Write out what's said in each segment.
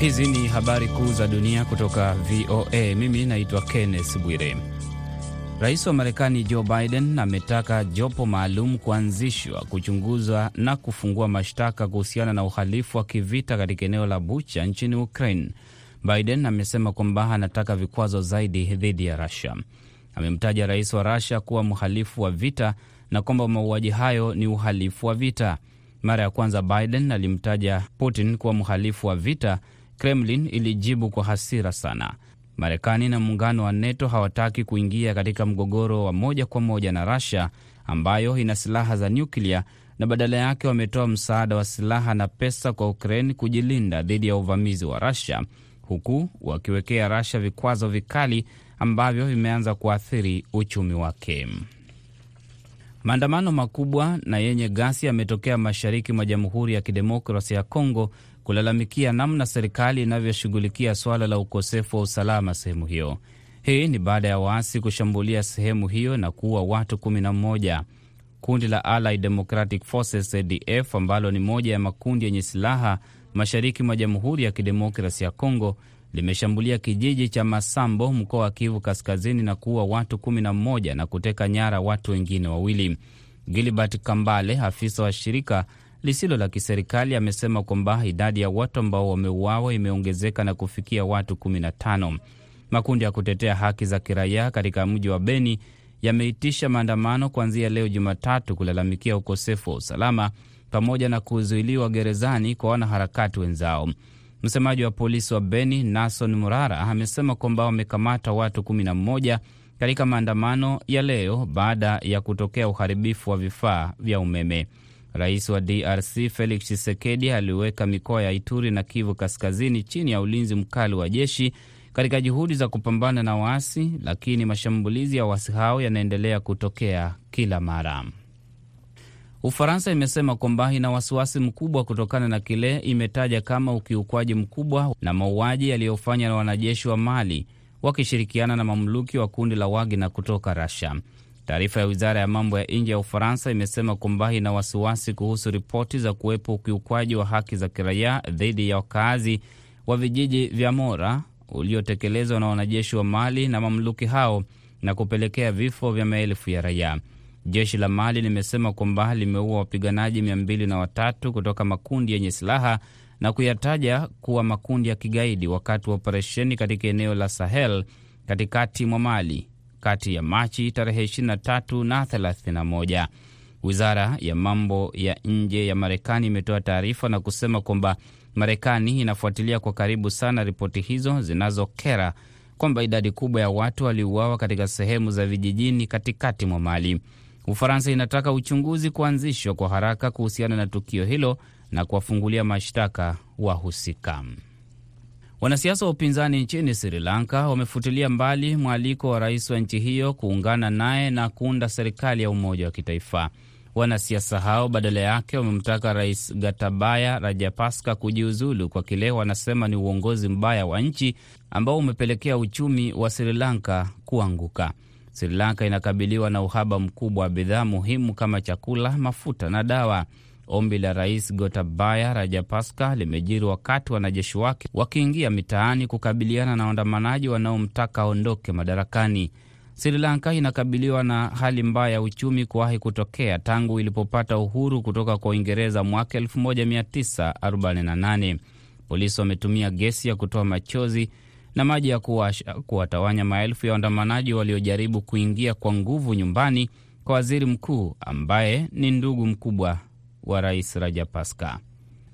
Hizi ni habari kuu za dunia kutoka VOA. Mimi naitwa Kenneth Bwire. Rais wa Marekani Joe Biden ametaka jopo maalum kuanzishwa kuchunguza na kufungua mashtaka kuhusiana na uhalifu wa kivita katika eneo la Bucha nchini Ukraine. Biden amesema kwamba anataka vikwazo zaidi dhidi ya Rusia. Amemtaja rais wa Rusia kuwa mhalifu wa vita na kwamba mauaji hayo ni uhalifu wa vita. Mara ya kwanza Biden alimtaja Putin kuwa mhalifu wa vita, Kremlin ilijibu kwa hasira sana. Marekani na muungano wa NATO hawataki kuingia katika mgogoro wa moja kwa moja na Russia ambayo ina silaha za nyuklia, na badala yake wametoa msaada wa silaha na pesa kwa Ukraine kujilinda dhidi ya uvamizi wa Russia, huku wakiwekea Russia vikwazo vikali ambavyo vimeanza kuathiri uchumi wake. Maandamano makubwa na yenye ghasia yametokea mashariki mwa Jamhuri ya Kidemokrasia ya Kongo kulalamikia namna serikali inavyoshughulikia suala la ukosefu wa usalama sehemu hiyo. Hii ni baada ya waasi kushambulia sehemu hiyo na kuua watu kumi na mmoja. Kundi la Allied Democratic Forces ADF ambalo ni moja ya makundi yenye silaha mashariki mwa Jamhuri ya Kidemokrasi ya Kongo limeshambulia kijiji cha Masambo, mkoa wa Kivu Kaskazini, na kuua watu kumi na mmoja na kuteka nyara watu wengine wawili. Gilbert Kambale, afisa wa shirika lisilo la kiserikali amesema kwamba idadi ya watu ambao wameuawa imeongezeka na kufikia watu 15. Makundi ya kutetea haki za kiraia katika mji wa Beni yameitisha maandamano kuanzia leo Jumatatu kulalamikia ukosefu wa usalama pamoja na kuzuiliwa gerezani kwa wanaharakati wenzao. Msemaji wa polisi wa Beni, Nason Murara, amesema kwamba wamekamata watu 11 katika maandamano ya leo baada ya kutokea uharibifu wa vifaa vya umeme. Rais wa DRC Felix Tshisekedi aliweka mikoa ya Ituri na Kivu Kaskazini chini ya ulinzi mkali wa jeshi katika juhudi za kupambana na waasi, lakini mashambulizi ya waasi hao yanaendelea kutokea kila mara. Ufaransa imesema kwamba ina wasiwasi mkubwa kutokana na kile imetaja kama ukiukwaji mkubwa na mauaji yaliyofanywa na wanajeshi wa Mali wakishirikiana na mamluki wa kundi la Wagner kutoka Russia. Taarifa ya wizara ya mambo ya nje ya Ufaransa imesema kwamba ina wasiwasi kuhusu ripoti za kuwepo ukiukwaji wa haki za kiraia dhidi ya wakaazi wa vijiji vya Mora uliotekelezwa na wanajeshi wa Mali na mamluki hao na kupelekea vifo vya maelfu ya raia. Jeshi la Mali limesema kwamba limeua wapiganaji mia mbili na watatu kutoka makundi yenye silaha na kuyataja kuwa makundi ya kigaidi wakati wa operesheni katika eneo la Sahel katikati mwa Mali kati ya Machi tarehe 23 na 31. Wizara ya mambo ya nje ya Marekani imetoa taarifa na kusema kwamba Marekani inafuatilia kwa karibu sana ripoti hizo zinazokera kwamba idadi kubwa ya watu waliuawa katika sehemu za vijijini katikati mwa Mali. Ufaransa inataka uchunguzi kuanzishwa kwa haraka kuhusiana na tukio hilo na kuwafungulia mashtaka wahusika. Wanasiasa wa upinzani nchini Sri Lanka wamefutilia mbali mwaliko wa rais wa nchi hiyo kuungana naye na kuunda serikali ya umoja wa kitaifa. Wanasiasa hao badala yake wamemtaka Rais Gotabaya Rajapaksa kujiuzulu kwa kile wanasema ni uongozi mbaya wa nchi ambao umepelekea uchumi wa Sri Lanka kuanguka. Sri Lanka inakabiliwa na uhaba mkubwa wa bidhaa muhimu kama chakula, mafuta na dawa. Ombi la rais Gotabaya Rajapaksa limejiri wakati wanajeshi wake wakiingia mitaani kukabiliana na waandamanaji wanaomtaka aondoke madarakani. Sri Lanka inakabiliwa na hali mbaya ya uchumi kuwahi kutokea tangu ilipopata uhuru kutoka kwa Uingereza mwaka 1948. Polisi wametumia gesi ya kutoa machozi na maji ya kuwasha kuwatawanya maelfu ya waandamanaji waliojaribu kuingia kwa nguvu nyumbani kwa waziri mkuu ambaye ni ndugu mkubwa wa rais Rajapaksa.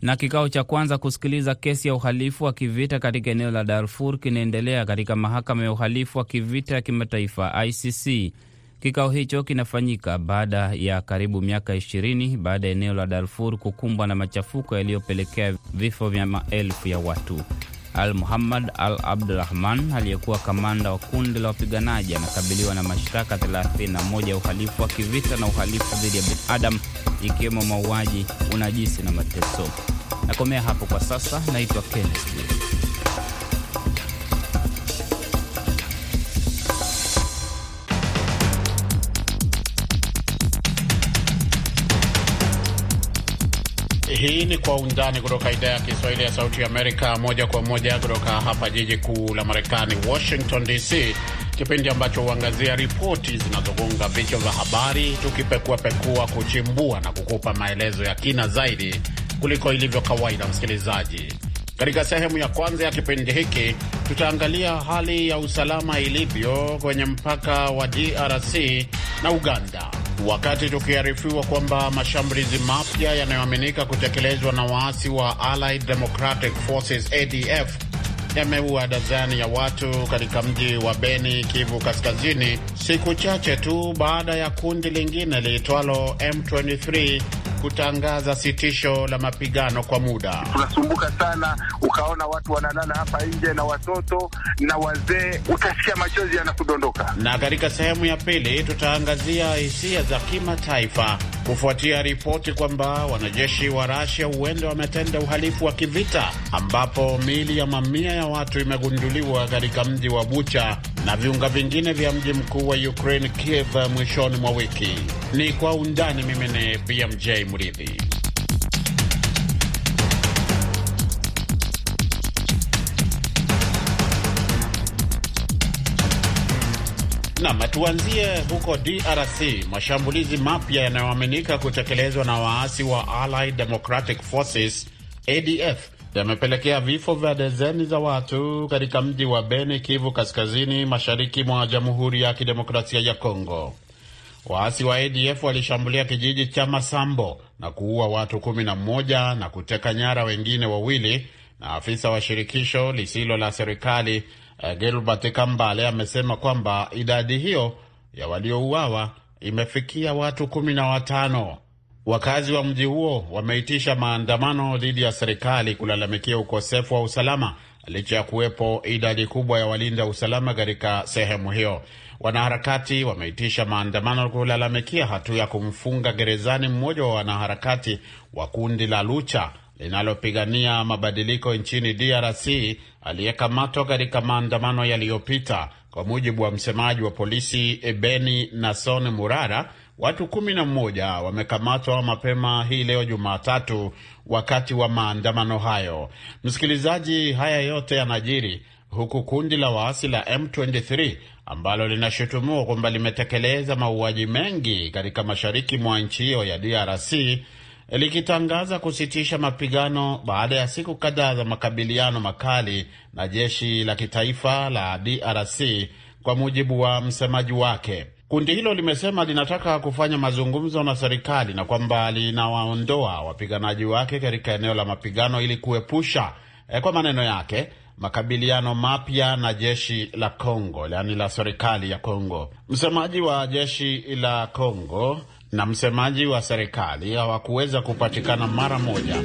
Na kikao cha kwanza kusikiliza kesi ya uhalifu wa kivita katika eneo la Darfur kinaendelea katika mahakama ya uhalifu wa kivita ya kimataifa ICC. Kikao hicho kinafanyika baada ya karibu miaka 20 baada ya eneo la Darfur kukumbwa na machafuko yaliyopelekea vifo vya maelfu ya watu. Al Muhammad Al Abdurahman aliyekuwa kamanda wa kundi la wapiganaji anakabiliwa na mashtaka 31 ya uhalifu wa kivita na uhalifu dhidi ya binadamu ikiwemo mauaji, unajisi na mateso. Nakomea hapo kwa sasa. Naitwa Kenneth Hii ni Kwa Undani kutoka idhaa ya Kiswahili ya Sauti Amerika, moja kwa moja kutoka hapa jiji kuu la Marekani, Washington DC, kipindi ambacho huangazia ripoti zinazogonga vichwa vya habari, tukipekuapekua, kuchimbua na kukupa maelezo ya kina zaidi kuliko ilivyo kawaida. Msikilizaji, katika sehemu ya kwanza ya kipindi hiki tutaangalia hali ya usalama ilivyo kwenye mpaka wa DRC na Uganda wakati tukiarifiwa kwamba mashambulizi mapya yanayoaminika kutekelezwa na waasi wa Allied Democratic Forces ADF yameua dazani ya watu katika mji wa Beni, Kivu Kaskazini, siku chache tu baada ya kundi lingine liitwalo M23 kutangaza sitisho la mapigano kwa muda. Tunasumbuka sana, ukaona watu wanalala hapa nje na watoto na wazee, utasikia machozi yanakudondoka. Na katika sehemu ya pili tutaangazia hisia za kimataifa kufuatia ripoti kwamba wanajeshi wa Russia huenda wametenda uhalifu wa kivita, ambapo miili ya mamia ya watu imegunduliwa katika mji wa Bucha na viunga vingine vya mji mkuu wa Ukraine Kiev mwishoni mwa wiki. Ni kwa undani. Mimi ni BMJ Mridhi. Nam, tuanzie huko DRC. Mashambulizi mapya yanayoaminika kutekelezwa na waasi wa Allied Democratic Forces ADF yamepelekea vifo vya dezeni za watu katika mji wa Beni, Kivu Kaskazini, mashariki mwa Jamhuri ya Kidemokrasia ya Kongo. Waasi wa ADF walishambulia kijiji cha Masambo na kuua watu kumi na mmoja na kuteka nyara wengine wawili, na afisa wa shirikisho lisilo la serikali uh, Gilbert Kambale amesema kwamba idadi hiyo ya waliouawa imefikia watu kumi na watano. Wakazi wa mji huo wameitisha maandamano dhidi ya serikali kulalamikia ukosefu wa usalama licha ya kuwepo idadi kubwa ya walinda usalama katika sehemu hiyo. Wanaharakati wameitisha maandamano kulalamikia hatua ya kumfunga gerezani mmoja wa wanaharakati wa kundi la Lucha linalopigania mabadiliko nchini DRC aliyekamatwa katika maandamano yaliyopita. Kwa mujibu wa msemaji wa polisi Beni Nason Murara, watu kumi na mmoja wamekamatwa mapema hii leo Jumatatu wakati wa maandamano hayo. Msikilizaji, haya yote yanajiri huku kundi la waasi la M23 ambalo linashutumiwa kwamba limetekeleza mauaji mengi katika mashariki mwa nchi hiyo ya DRC likitangaza kusitisha mapigano baada ya siku kadhaa za makabiliano makali na jeshi la kitaifa la DRC, kwa mujibu wa msemaji wake. Kundi hilo limesema linataka kufanya mazungumzo na serikali na kwamba linawaondoa wapiganaji wake katika eneo la mapigano ili kuepusha, e, kwa maneno yake, makabiliano mapya na jeshi la Kongo, yaani la serikali ya Kongo. Msemaji wa jeshi la Kongo na msemaji wa serikali hawakuweza kupatikana mara moja.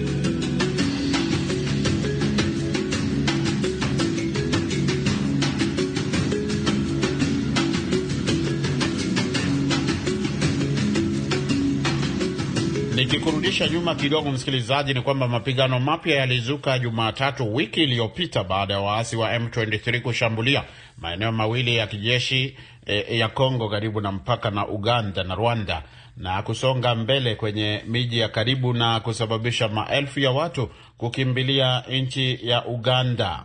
Nikikurudisha nyuma kidogo, msikilizaji, ni kwamba mapigano mapya yalizuka Jumatatu wiki iliyopita baada ya waasi wa M23 kushambulia maeneo mawili ya kijeshi e, ya Kongo karibu na mpaka na Uganda na Rwanda na kusonga mbele kwenye miji ya karibu na kusababisha maelfu ya watu kukimbilia nchi ya Uganda.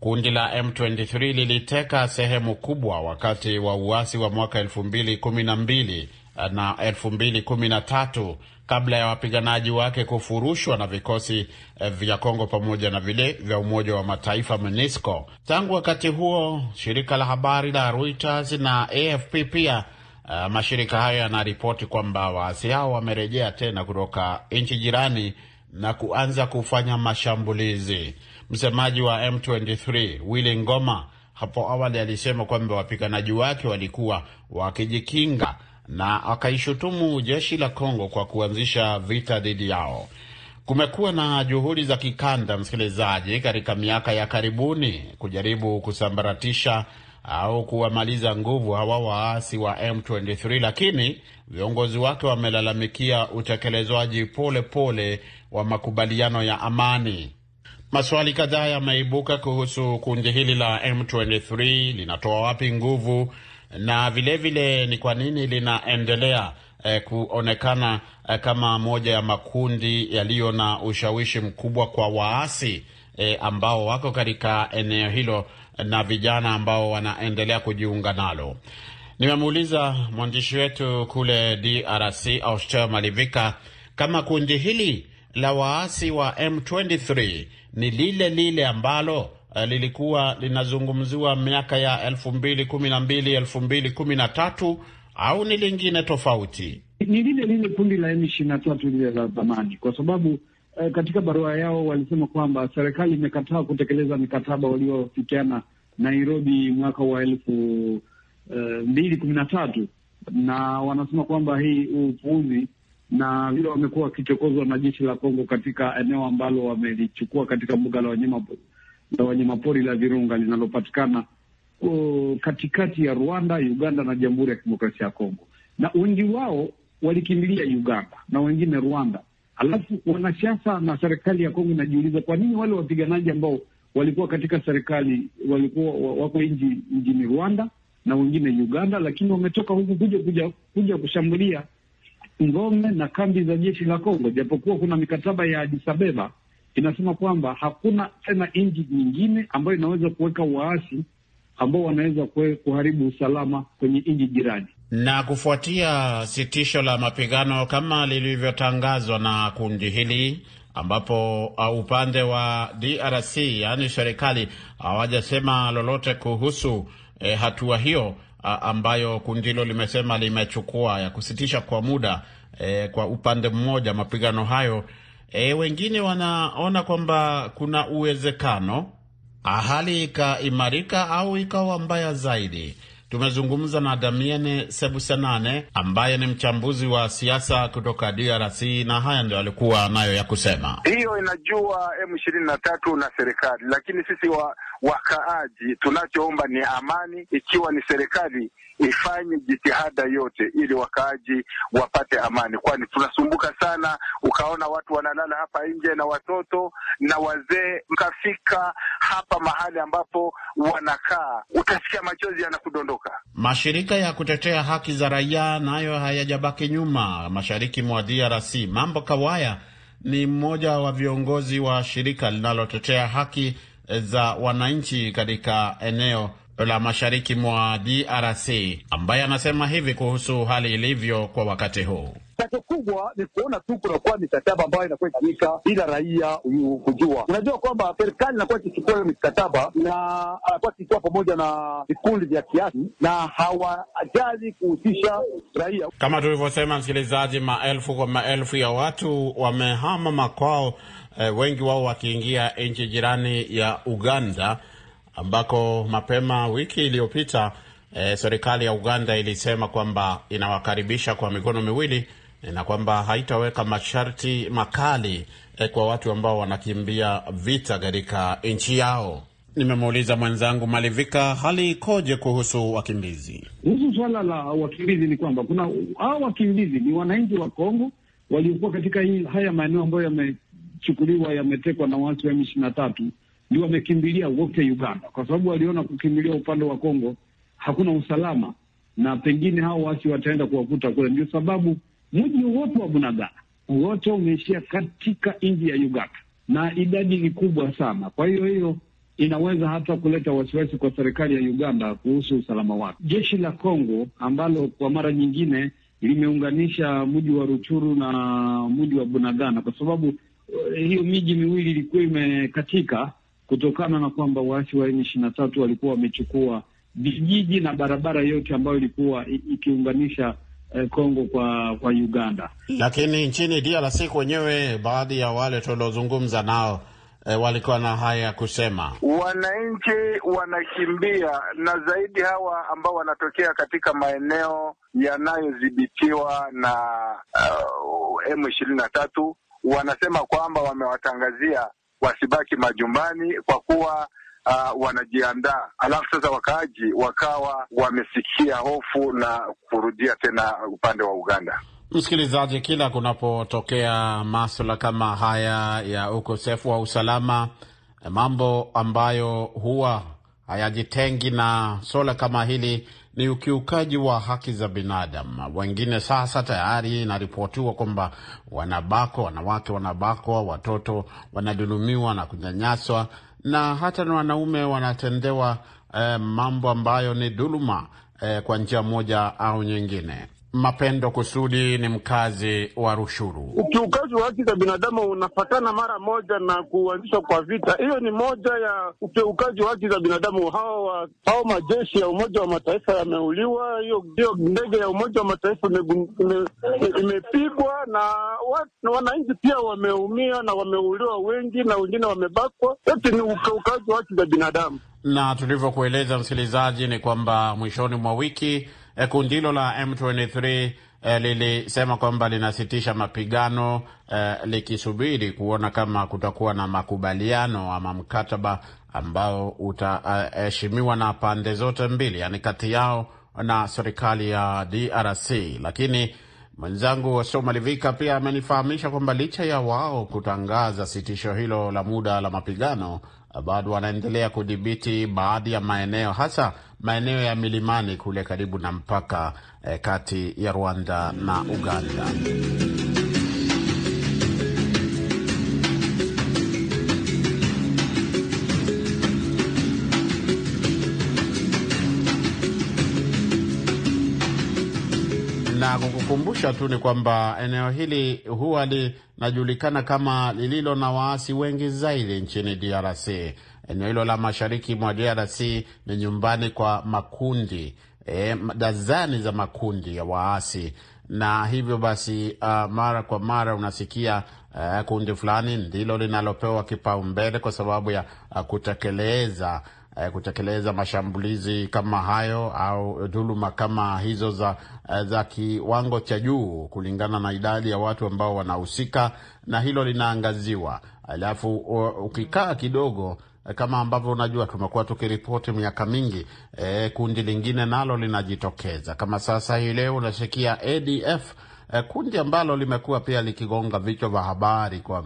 Kundi la M23 liliteka sehemu kubwa wakati wa uasi wa mwaka 2012 na 2013 kabla ya wapiganaji wake kufurushwa na vikosi vya Kongo pamoja na vile vya Umoja wa Mataifa MONUSCO. Tangu wakati huo, shirika la habari la Reuters na AFP pia Uh, mashirika hayo yanaripoti kwamba waasi hao wamerejea tena kutoka nchi jirani na kuanza kufanya mashambulizi. Msemaji wa M23 Willy Ngoma hapo awali alisema kwamba wapiganaji wake walikuwa wakijikinga na akaishutumu jeshi la Kongo kwa kuanzisha vita dhidi yao. Kumekuwa na juhudi za kikanda, msikilizaji, katika miaka ya karibuni kujaribu kusambaratisha au kuwamaliza nguvu hawa waasi wa M23, lakini viongozi wake wamelalamikia utekelezwaji pole pole wa makubaliano ya amani. Maswali kadhaa yameibuka kuhusu kundi hili la M23 linatoa wapi nguvu na vilevile vile ni kwa nini linaendelea eh, kuonekana eh, kama moja ya makundi yaliyo na ushawishi mkubwa kwa waasi eh, ambao wako katika eneo hilo na vijana ambao wanaendelea kujiunga nalo. Nimemuuliza mwandishi wetu kule DRC Austel Malivika kama kundi hili la waasi wa M23 ni lile lile ambalo lilikuwa linazungumziwa miaka ya elfu mbili kumi na mbili elfu mbili kumi na tatu au ni lingine tofauti? Ni lile lile kundi la M ishirini na tatu lile la zamani, kwa sababu eh, katika barua yao walisema kwamba serikali imekataa kutekeleza mikataba waliofikiana Nairobi mwaka wa elfu uh, mbili kumi na tatu na wanasema kwamba hii upuuzi na vile wamekuwa wakichokozwa na jeshi la Kongo katika eneo ambalo wamelichukua katika mbuga la wanyama la wanyamapori la Virunga linalopatikana uh, katikati ya Rwanda, Uganda na Jamhuri ya Kidemokrasia ya Kongo, na wengi wao walikimbilia Uganda na wengine Rwanda. Alafu wanasiasa na serikali ya Kongo inajiuliza kwa nini wale wapiganaji ambao walikuwa katika serikali walikuwa wako nji nchini Rwanda na wengine Uganda, lakini wametoka huku kuja kuja kuja kushambulia ngome na kambi za jeshi la Kongo, japokuwa kuna mikataba ya Addis Ababa inasema kwamba hakuna tena nchi nyingine ambayo inaweza kuweka waasi ambao wanaweza kuharibu usalama kwenye nchi jirani. Na kufuatia sitisho la mapigano kama lilivyotangazwa na kundi hili ambapo uh, upande wa DRC yaani serikali hawajasema lolote kuhusu eh, hatua hiyo uh, ambayo kundi hilo limesema limechukua ya kusitisha kwa muda eh, kwa upande mmoja mapigano hayo. Eh, wengine wanaona kwamba kuna uwezekano hali ikaimarika au ikawa mbaya zaidi. Tumezungumza na Damiene Sebusenane ambaye ni mchambuzi wa siasa kutoka DRC na haya ndio alikuwa nayo ya kusema. Hiyo inajua M ishirini na tatu na serikali, lakini sisi wa, wakaaji tunachoomba ni amani, ikiwa ni serikali ifanye jitihada yote ili wakaaji wapate amani, kwani tunasumbuka sana. Ukaona watu wanalala hapa nje na watoto na wazee, mkafika hapa mahali ambapo wanakaa, utasikia machozi yanakudondoka. Mashirika ya kutetea haki za raia nayo hayajabaki nyuma mashariki mwa DRC. Mambo Kawaya ni mmoja wa viongozi wa shirika linalotetea haki za wananchi katika eneo la mashariki mwa DRC ambaye anasema hivi kuhusu hali ilivyo kwa wakati huu. Tatizo kubwa ni kuona tu kunakuwa mikataba ambayo inakuwa ikifanyika bila raia kujua. Unajua kwamba serikali inakuwa ikichukua hiyo mikataba na anakuwa ikitoa pamoja na vikundi vya kiasi na hawajali kuhusisha raia. Kama tulivyosema, msikilizaji, maelfu kwa maelfu ya watu wamehama makwao, eh, wengi wao wakiingia nchi jirani ya Uganda ambako mapema wiki iliyopita e, serikali ya Uganda ilisema kwamba inawakaribisha kwa mikono miwili na kwamba haitaweka masharti makali e, kwa watu ambao wanakimbia vita katika nchi yao. Nimemuuliza mwenzangu Malivika hali ikoje kuhusu wakimbizi. Kuhusu suala la wakimbizi ni kwamba kuna hao wakimbizi ni wananchi wa Kongo waliokuwa katika haya maeneo ambayo yamechukuliwa yametekwa na waasi wa M ishirini na tatu ndio wamekimbilia wote Uganda, kwa sababu waliona kukimbilia upande wa Kongo hakuna usalama na pengine hao wasi wataenda kuwakuta kule. Ndio sababu mji wote wa Bunagana wote umeishia katika nchi ya Uganda na idadi ni kubwa sana. Kwa hiyo hiyo inaweza hata kuleta wasiwasi kwa serikali ya Uganda kuhusu usalama wake. Jeshi la Kongo ambalo kwa mara nyingine limeunganisha mji wa Ruchuru na mji wa Bunagana, kwa sababu uh, hiyo miji miwili ilikuwa imekatika kutokana na kwamba waasi wa M ishirini na tatu walikuwa wamechukua vijiji na barabara yote ambayo ilikuwa ikiunganisha eh, Kongo kwa kwa Uganda. Lakini nchini DRC kwenyewe, baadhi ya wale tuliozungumza nao e, walikuwa na haya ya kusema. Wananchi wanakimbia na zaidi hawa ambao wanatokea katika maeneo yanayodhibitiwa na uh, M ishirini na tatu wanasema kwamba wamewatangazia wasibaki majumbani kwa kuwa uh, wanajiandaa. Alafu sasa wakaaji wakawa wamesikia hofu na kurudia tena upande wa Uganda. Msikilizaji, kila kunapotokea maswala kama haya ya ukosefu wa usalama, mambo ambayo huwa hayajitengi na suala kama hili ni ukiukaji wa haki za binadamu. Wengine sasa tayari inaripotiwa kwamba wanabakwa, wanawake wanabakwa, watoto wanadhulumiwa na kunyanyaswa, na hata na wanaume wanatendewa eh, mambo ambayo ni dhuluma eh, kwa njia moja au nyingine. Mapendo Kusudi ni mkazi wa Rushuru. Ukiukaji wa haki za binadamu unafatana mara moja na kuanzishwa kwa vita. Hiyo ni moja ya ukiukaji wa haki za binadamu. Hao hao majeshi ya Umoja wa Mataifa yameuliwa, hiyo hiyo ndege ya Umoja wa Mataifa imepigwa na wananchi pia wameumia na wameuliwa wengi na wengine wamebakwa. Yote ni ukiukaji wa haki za binadamu, na tulivyokueleza msikilizaji, ni kwamba mwishoni mwa wiki kundi hilo la M23 eh, lilisema kwamba linasitisha mapigano eh, likisubiri kuona kama kutakuwa na makubaliano ama mkataba ambao utaheshimiwa eh, na pande zote mbili, yani kati yao na serikali ya DRC. Lakini mwenzangu Somalivika pia amenifahamisha kwamba licha ya wao kutangaza sitisho hilo la muda la mapigano bado wanaendelea kudhibiti baadhi ya maeneo hasa maeneo ya milimani kule karibu na mpaka eh, kati ya Rwanda na Uganda. Na kukukumbusha tu ni kwamba eneo hili huwa linajulikana kama lililo na waasi wengi zaidi nchini DRC. Eneo hilo la mashariki mwa DRC ni nyumbani kwa makundi e, dazani za makundi ya waasi, na hivyo basi uh, mara kwa mara unasikia uh, kundi fulani ndilo linalopewa kipaumbele kwa sababu ya uh, kutekeleza kutekeleza mashambulizi kama hayo au dhuluma kama hizo za, uh, za kiwango cha juu kulingana na idadi ya watu ambao wanahusika, na hilo linaangaziwa. Alafu ukikaa kidogo kama ambavyo unajua tumekuwa tukiripoti miaka mingi e, kundi lingine nalo linajitokeza kama sasa hii leo unasikia ADF e, kundi ambalo limekuwa pia likigonga vichwa vya habari kwa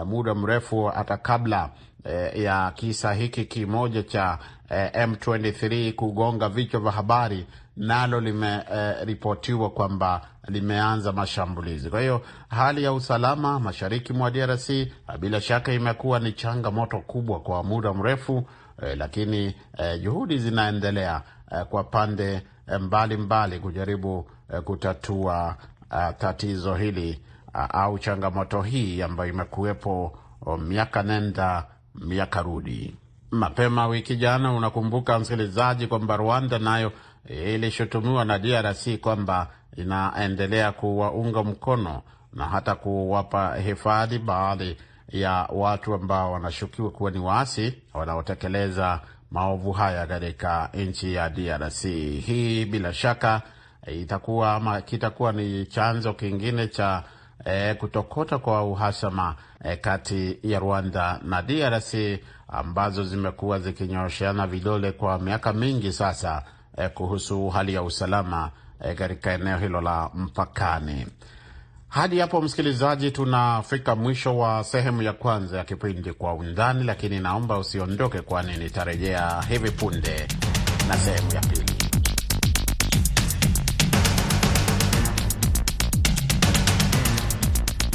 e, muda mrefu hata kabla e, ya kisa hiki kimoja cha eh, M23 kugonga vichwa vya habari nalo limeripotiwa eh, kwamba limeanza mashambulizi. Kwa hiyo hali ya usalama mashariki mwa DRC bila shaka imekuwa ni changamoto kubwa kwa muda mrefu eh, lakini eh, juhudi zinaendelea eh, kwa pande mbalimbali eh, mbali kujaribu eh, kutatua eh, tatizo hili eh, au changamoto hii ambayo imekuwepo oh, miaka nenda miaka rudi. Mapema wiki jana, unakumbuka msikilizaji, kwamba Rwanda nayo ilishutumiwa na DRC kwamba inaendelea kuwaunga mkono na hata kuwapa hifadhi baadhi ya watu ambao wanashukiwa kuwa ni waasi wanaotekeleza maovu haya katika nchi ya DRC. Hii bila shaka itakuwa ama kitakuwa ni chanzo kingine cha eh, kutokota kwa uhasama e, kati ya Rwanda na DRC ambazo zimekuwa zikinyosheana vidole kwa miaka mingi sasa e, kuhusu hali ya usalama katika eneo hilo la mpakani. Hadi hapo, msikilizaji, tunafika mwisho wa sehemu ya kwanza ya kipindi Kwa Undani, lakini naomba usiondoke, kwani nitarejea hivi punde na sehemu ya pili.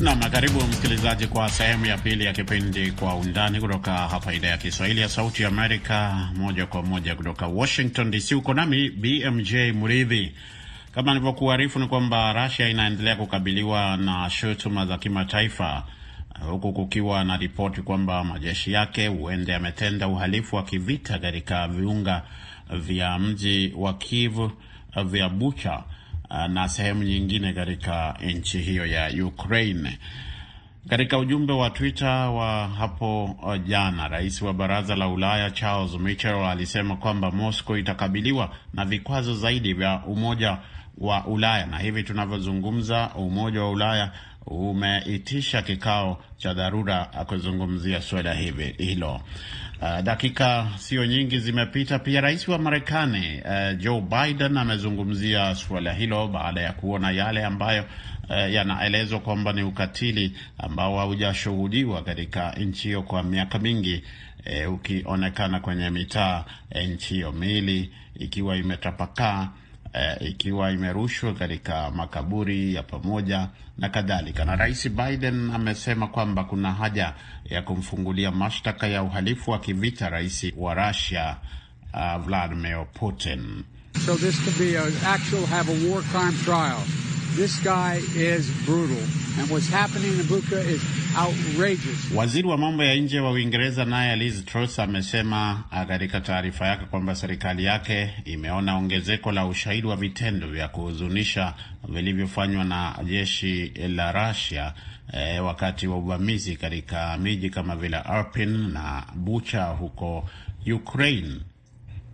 Nam, karibu msikilizaji kwa sehemu ya pili ya kipindi Kwa Undani kutoka hapa idhaa ya Kiswahili ya Sauti ya Amerika, moja kwa moja kutoka Washington DC. Uko nami BMJ Mridhi. Kama nilivyokuarifu ni kwamba Russia inaendelea kukabiliwa na shutuma za kimataifa huku kukiwa na ripoti kwamba majeshi yake huenda yametenda uhalifu wa kivita katika viunga vya mji wa Kiev vya Bucha na sehemu nyingine katika nchi hiyo ya Ukraine. Katika ujumbe wa Twitter wa hapo jana, rais wa baraza la Ulaya Charles Michel alisema kwamba Moscow itakabiliwa na vikwazo zaidi vya Umoja wa Ulaya, na hivi tunavyozungumza, Umoja wa Ulaya umeitisha kikao cha dharura kuzungumzia suala hilo. Uh, dakika sio nyingi zimepita. Pia rais wa Marekani uh, Joe Biden amezungumzia suala hilo baada ya kuona yale ambayo uh, yanaelezwa kwamba ni ukatili ambao haujashuhudiwa katika nchi hiyo kwa miaka mingi uh, ukionekana kwenye mitaa e, nchi hiyo, miili ikiwa imetapakaa e, ikiwa imerushwa katika makaburi ya pamoja na kadhalika. Na Rais Biden amesema kwamba kuna haja ya kumfungulia mashtaka ya uhalifu wa kivita rais wa Russia uh, Vladimir Putin. So this could be an actual have a war crime trial. This guy is brutal and what's happening in Buka is outrageous. Waziri wa mambo ya nje wa Uingereza naye Liz Truss amesema katika taarifa yake kwamba serikali yake imeona ongezeko la ushahidi wa vitendo vya kuhuzunisha vilivyofanywa na jeshi la Russia eh, wakati wa uvamizi katika miji kama vile Irpin na Bucha huko Ukraine.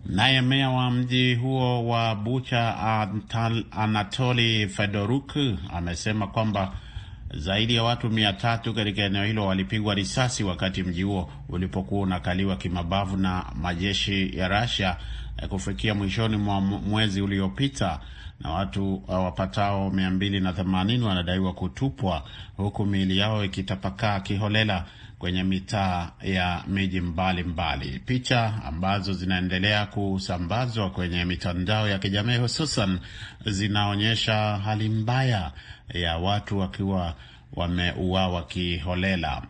Naye meya wa mji huo wa Bucha Anatoli Fedoruk amesema kwamba zaidi ya watu mia tatu katika eneo hilo walipigwa risasi wakati mji huo ulipokuwa unakaliwa kimabavu na majeshi ya Russia kufikia mwishoni mwa mwezi uliopita, na watu wapatao mbili na themanini wanadaiwa kutupwa huku miili yao ikitapakaa kiholela kwenye mitaa ya miji mbalimbali. Picha ambazo zinaendelea kusambazwa kwenye mitandao ya kijamii hususan zinaonyesha hali mbaya ya watu wakiwa wameuawa kiholela,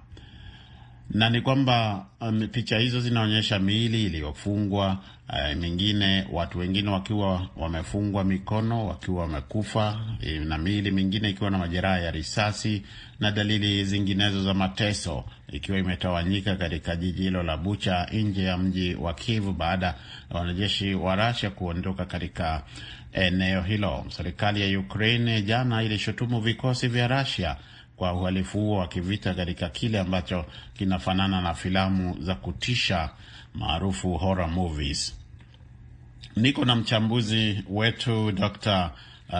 na ni kwamba um, picha hizo zinaonyesha miili iliyofungwa uh, mingine watu wengine wakiwa wamefungwa mikono wakiwa wamekufa, na miili mingine ikiwa na majeraha ya risasi na dalili zinginezo za mateso ikiwa imetawanyika katika jiji hilo la Bucha nje ya mji wa Kiev baada ya wanajeshi wa Russia kuondoka katika eneo hilo. Serikali ya Ukraine jana ilishutumu vikosi vya Russia kwa uhalifu huo wa kivita katika kile ambacho kinafanana na filamu za kutisha maarufu horror movies. Niko na mchambuzi wetu Dr.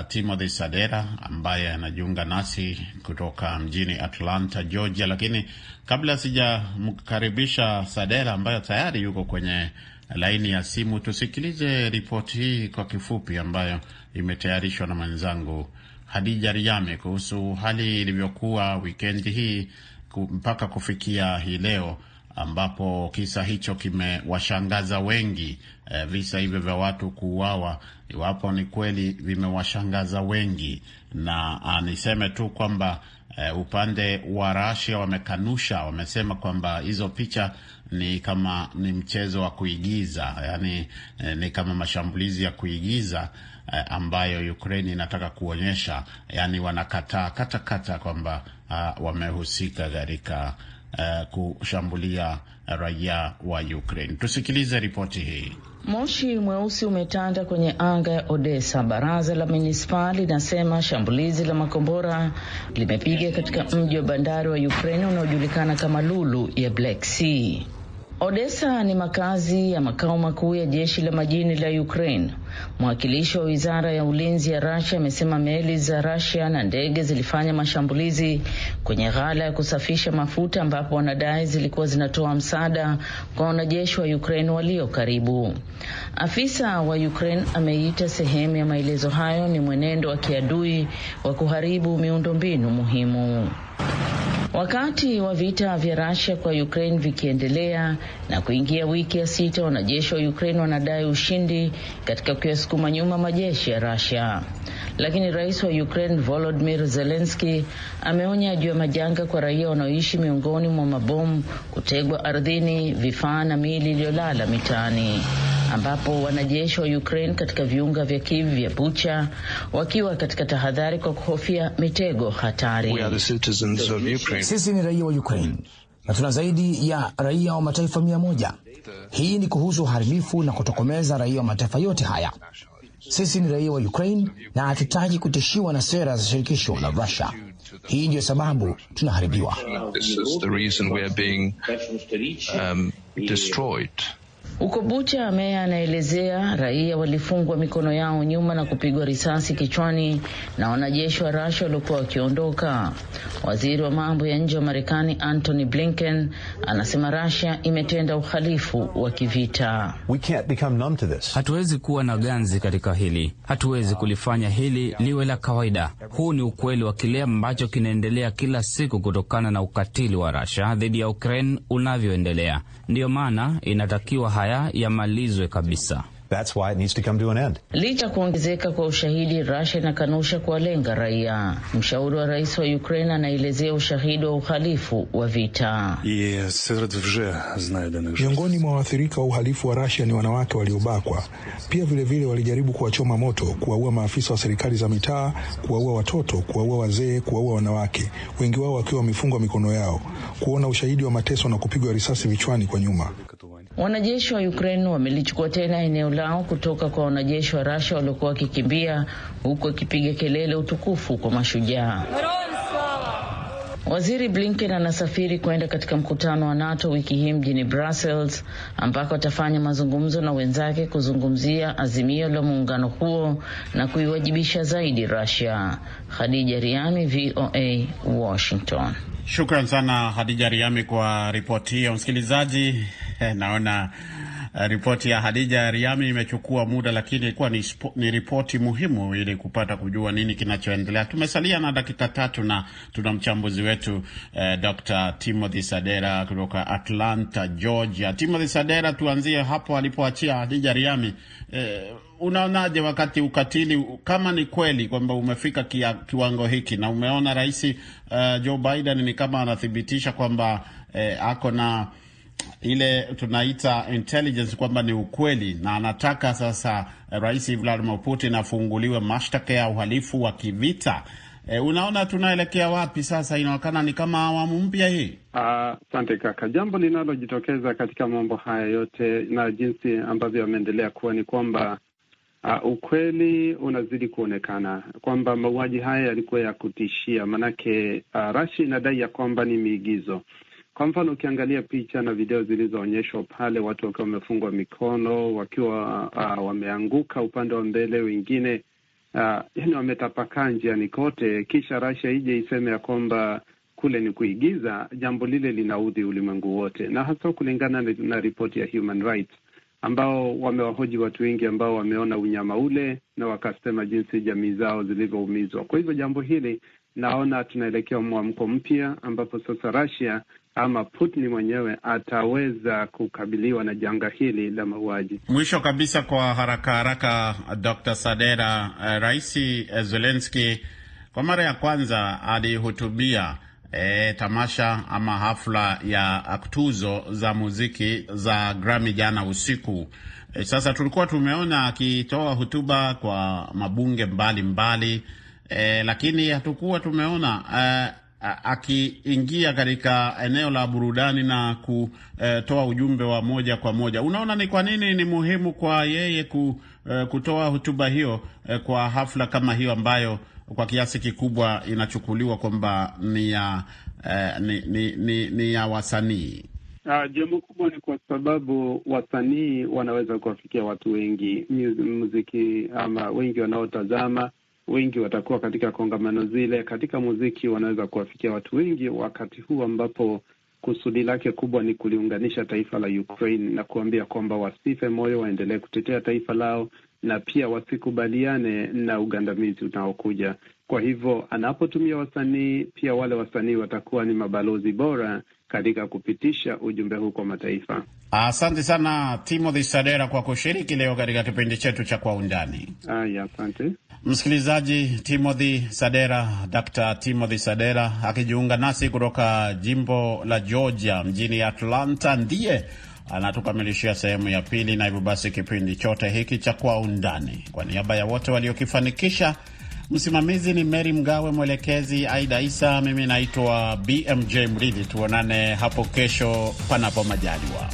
Timothy Sadera ambaye anajiunga nasi kutoka mjini Atlanta, Georgia. Lakini kabla sijamkaribisha Sadera ambaye tayari yuko kwenye laini ya simu, tusikilize ripoti hii kwa kifupi ambayo imetayarishwa na mwenzangu Hadija Riame kuhusu hali ilivyokuwa wikendi hii mpaka kufikia hii leo ambapo kisa hicho kimewashangaza wengi. E, visa hivyo vya watu kuuawa, iwapo ni kweli, vimewashangaza wengi, na a, niseme tu kwamba e, upande wa Russia wamekanusha, wamesema kwamba hizo picha ni kama ni mchezo wa kuigiza, yani e, ni kama mashambulizi ya kuigiza ambayo Ukraine inataka kuonyesha, yani wanakataa katakata kwamba wamehusika katika Uh, kushambulia raia wa Ukraine. Tusikilize ripoti hii. Moshi mweusi umetanda kwenye anga ya Odessa. Baraza la manispaa linasema shambulizi la makombora limepiga katika mji wa bandari wa Ukraine unaojulikana kama lulu ya Black Sea. Odessa ni makazi ya makao makuu ya jeshi la majini la Ukraine. Mwakilishi wa wizara ya ulinzi ya Rasia amesema meli za Rasia na ndege zilifanya mashambulizi kwenye ghala ya kusafisha mafuta ambapo wanadai zilikuwa zinatoa msaada kwa wanajeshi wa Ukraine walio karibu. Afisa wa Ukraine ameita sehemu ya maelezo hayo ni mwenendo wa kiadui wa kuharibu miundombinu muhimu. Wakati wa vita vya Russia kwa Ukraine vikiendelea na kuingia wiki ya sita, wanajeshi wa Ukraine wanadai ushindi katika kuyasukuma nyuma majeshi ya Russia. Lakini rais wa Ukraine Volodymyr Zelensky ameonya juu ya majanga kwa raia wanaoishi miongoni mwa mabomu kutegwa ardhini, vifaa na miili iliyolala mitaani ambapo wanajeshi wa Ukraine katika viunga vya Kiev vya Bucha wakiwa katika tahadhari kwa kuhofia mitego hatari. Sisi ni raia wa Ukraine na tuna zaidi ya raia wa mataifa mia moja. Hii ni kuhusu uharibifu na kutokomeza raia wa mataifa yote haya. Sisi ni raia wa Ukraine na hatutaki kutishiwa na sera za shirikisho la Russia. Hii ndiyo sababu tunaharibiwa. Huko Bucha, meya anaelezea raia walifungwa mikono yao nyuma na kupigwa risasi kichwani na wanajeshi wa Russia waliokuwa wakiondoka. Waziri wa mambo ya nje wa Marekani Antony Blinken anasema Russia imetenda uhalifu wa kivita. Hatuwezi kuwa na ganzi katika hili, hatuwezi kulifanya hili liwe la kawaida. Huu ni ukweli wa kile ambacho kinaendelea kila siku kutokana na ukatili wa Russia dhidi ya Ukraine unavyoendelea. Ndiyo maana inatakiwa haya yamalizwe kabisa. That's why it needs to come to an end. Licha kuongezeka kwa ushahidi, Russia inakanusha kuwalenga raia. Mshauri wa rais wa Ukraine anaelezea ushahidi wa uhalifu wa vita. Miongoni mwa waathirika wa uhalifu wa Russia ni wanawake waliobakwa. Pia vilevile walijaribu kuwachoma moto, kuwaua maafisa wa serikali za mitaa, kuwaua watoto, kuwaua wazee, kuwaua wanawake, wengi wao wakiwa wamefungwa mikono yao, kuona ushahidi wa mateso na kupigwa risasi vichwani kwa nyuma. Wanajeshi wa Ukraine wamelichukua tena eneo lao kutoka kwa wanajeshi wa Russia waliokuwa wakikimbia, huku akipiga kelele utukufu kwa mashujaa. Waziri Blinken anasafiri kwenda katika mkutano wa NATO wiki hii mjini Brussels, ambako atafanya mazungumzo na wenzake kuzungumzia azimio la muungano huo na kuiwajibisha zaidi Russia. Khadija Riami, VOA, Washington. Shukran sana Hadija Riami kwa ripoti hiyo. Msikilizaji, naona uh, ripoti ya Hadija Riami imechukua muda, lakini ilikuwa ni, ni ripoti muhimu ili kupata kujua nini kinachoendelea. Tumesalia na dakika tatu na tuna mchambuzi wetu eh, Dr. Timothy Sadera kutoka Atlanta, Georgia. Timothy Sadera, tuanzie hapo alipoachia Hadija Riami. Eh, unaonaje wakati ukatili kama ni kweli kwamba umefika kia, kiwango hiki na umeona rais uh, Joe Biden ni kama anathibitisha kwamba eh, ako na ile tunaita intelligence kwamba ni ukweli na anataka sasa eh, rais Vladimir Putin afunguliwe mashtaka ya uhalifu wa kivita. E, unaona tunaelekea wapi sasa? Inaonekana ni kama awamu mpya hii. Asante uh, kaka. Jambo linalojitokeza katika mambo haya yote na jinsi ambavyo yameendelea kuwa ni kwamba Uh, ukweli unazidi kuonekana kwamba mauaji haya yalikuwa ya kutishia, manake uh, Rasia inadai ya kwamba ni miigizo. Kwa mfano, ukiangalia picha na video zilizoonyeshwa pale, watu wakiwa wamefungwa mikono, wakiwa uh, wameanguka upande wa mbele, wengine uh, yani wametapakaa njiani kote, kisha Russia ije iseme ya kwamba kule ni kuigiza. Jambo lile linaudhi ulimwengu wote, na hasa kulingana na, na ripoti ya Human Rights ambao wamewahoji watu wengi ambao wameona unyama ule na wakasema jinsi jamii zao zilivyoumizwa. Kwa hivyo jambo hili naona tunaelekea mwamko mpya ambapo sasa Russia ama Putin mwenyewe ataweza kukabiliwa na janga hili la mauaji. Mwisho kabisa, kwa haraka haraka, Dr. Sadera, uh, Rais Zelensky kwa mara ya kwanza alihutubia E, tamasha ama hafla ya tuzo za muziki za Grammy jana usiku. E, sasa tulikuwa tumeona akitoa hotuba kwa mabunge mbalimbali mbali, e, lakini hatukuwa tumeona e, akiingia katika eneo la burudani na kutoa ujumbe wa moja kwa moja. Unaona ni kwa nini ni muhimu kwa yeye kutoa hotuba hiyo kwa hafla kama hiyo ambayo kwa kiasi kikubwa inachukuliwa kwamba ni ya eh, ni, ni, ni, ni ya wasanii. Uh, jambo kubwa ni kwa sababu wasanii wanaweza kuwafikia watu wengi, muziki ama wengi wanaotazama, wengi watakuwa katika kongamano zile. Katika muziki wanaweza kuwafikia watu wengi, wakati huu ambapo kusudi lake kubwa ni kuliunganisha taifa la Ukraine na kuambia kwamba wasife moyo, waendelee kutetea taifa lao na pia wasikubaliane na ugandamizi unaokuja. Kwa hivyo anapotumia wasanii, pia wale wasanii watakuwa ni mabalozi bora katika kupitisha ujumbe huu kwa mataifa. Asante sana Timothy Sadera kwa kushiriki leo katika kipindi chetu cha Kwa Undani. Aya, asante msikilizaji. Timothy Sadera, Dr. Timothy Sadera akijiunga nasi kutoka jimbo la Georgia mjini Atlanta, ndiye anatukamilishia sehemu ya pili, na hivyo basi kipindi chote hiki cha Kwa Undani, kwa niaba ya wote waliokifanikisha, msimamizi ni Mary Mgawe, mwelekezi Aida Isa, mimi naitwa BMJ Mridhi. Tuonane hapo kesho, panapo majaliwa.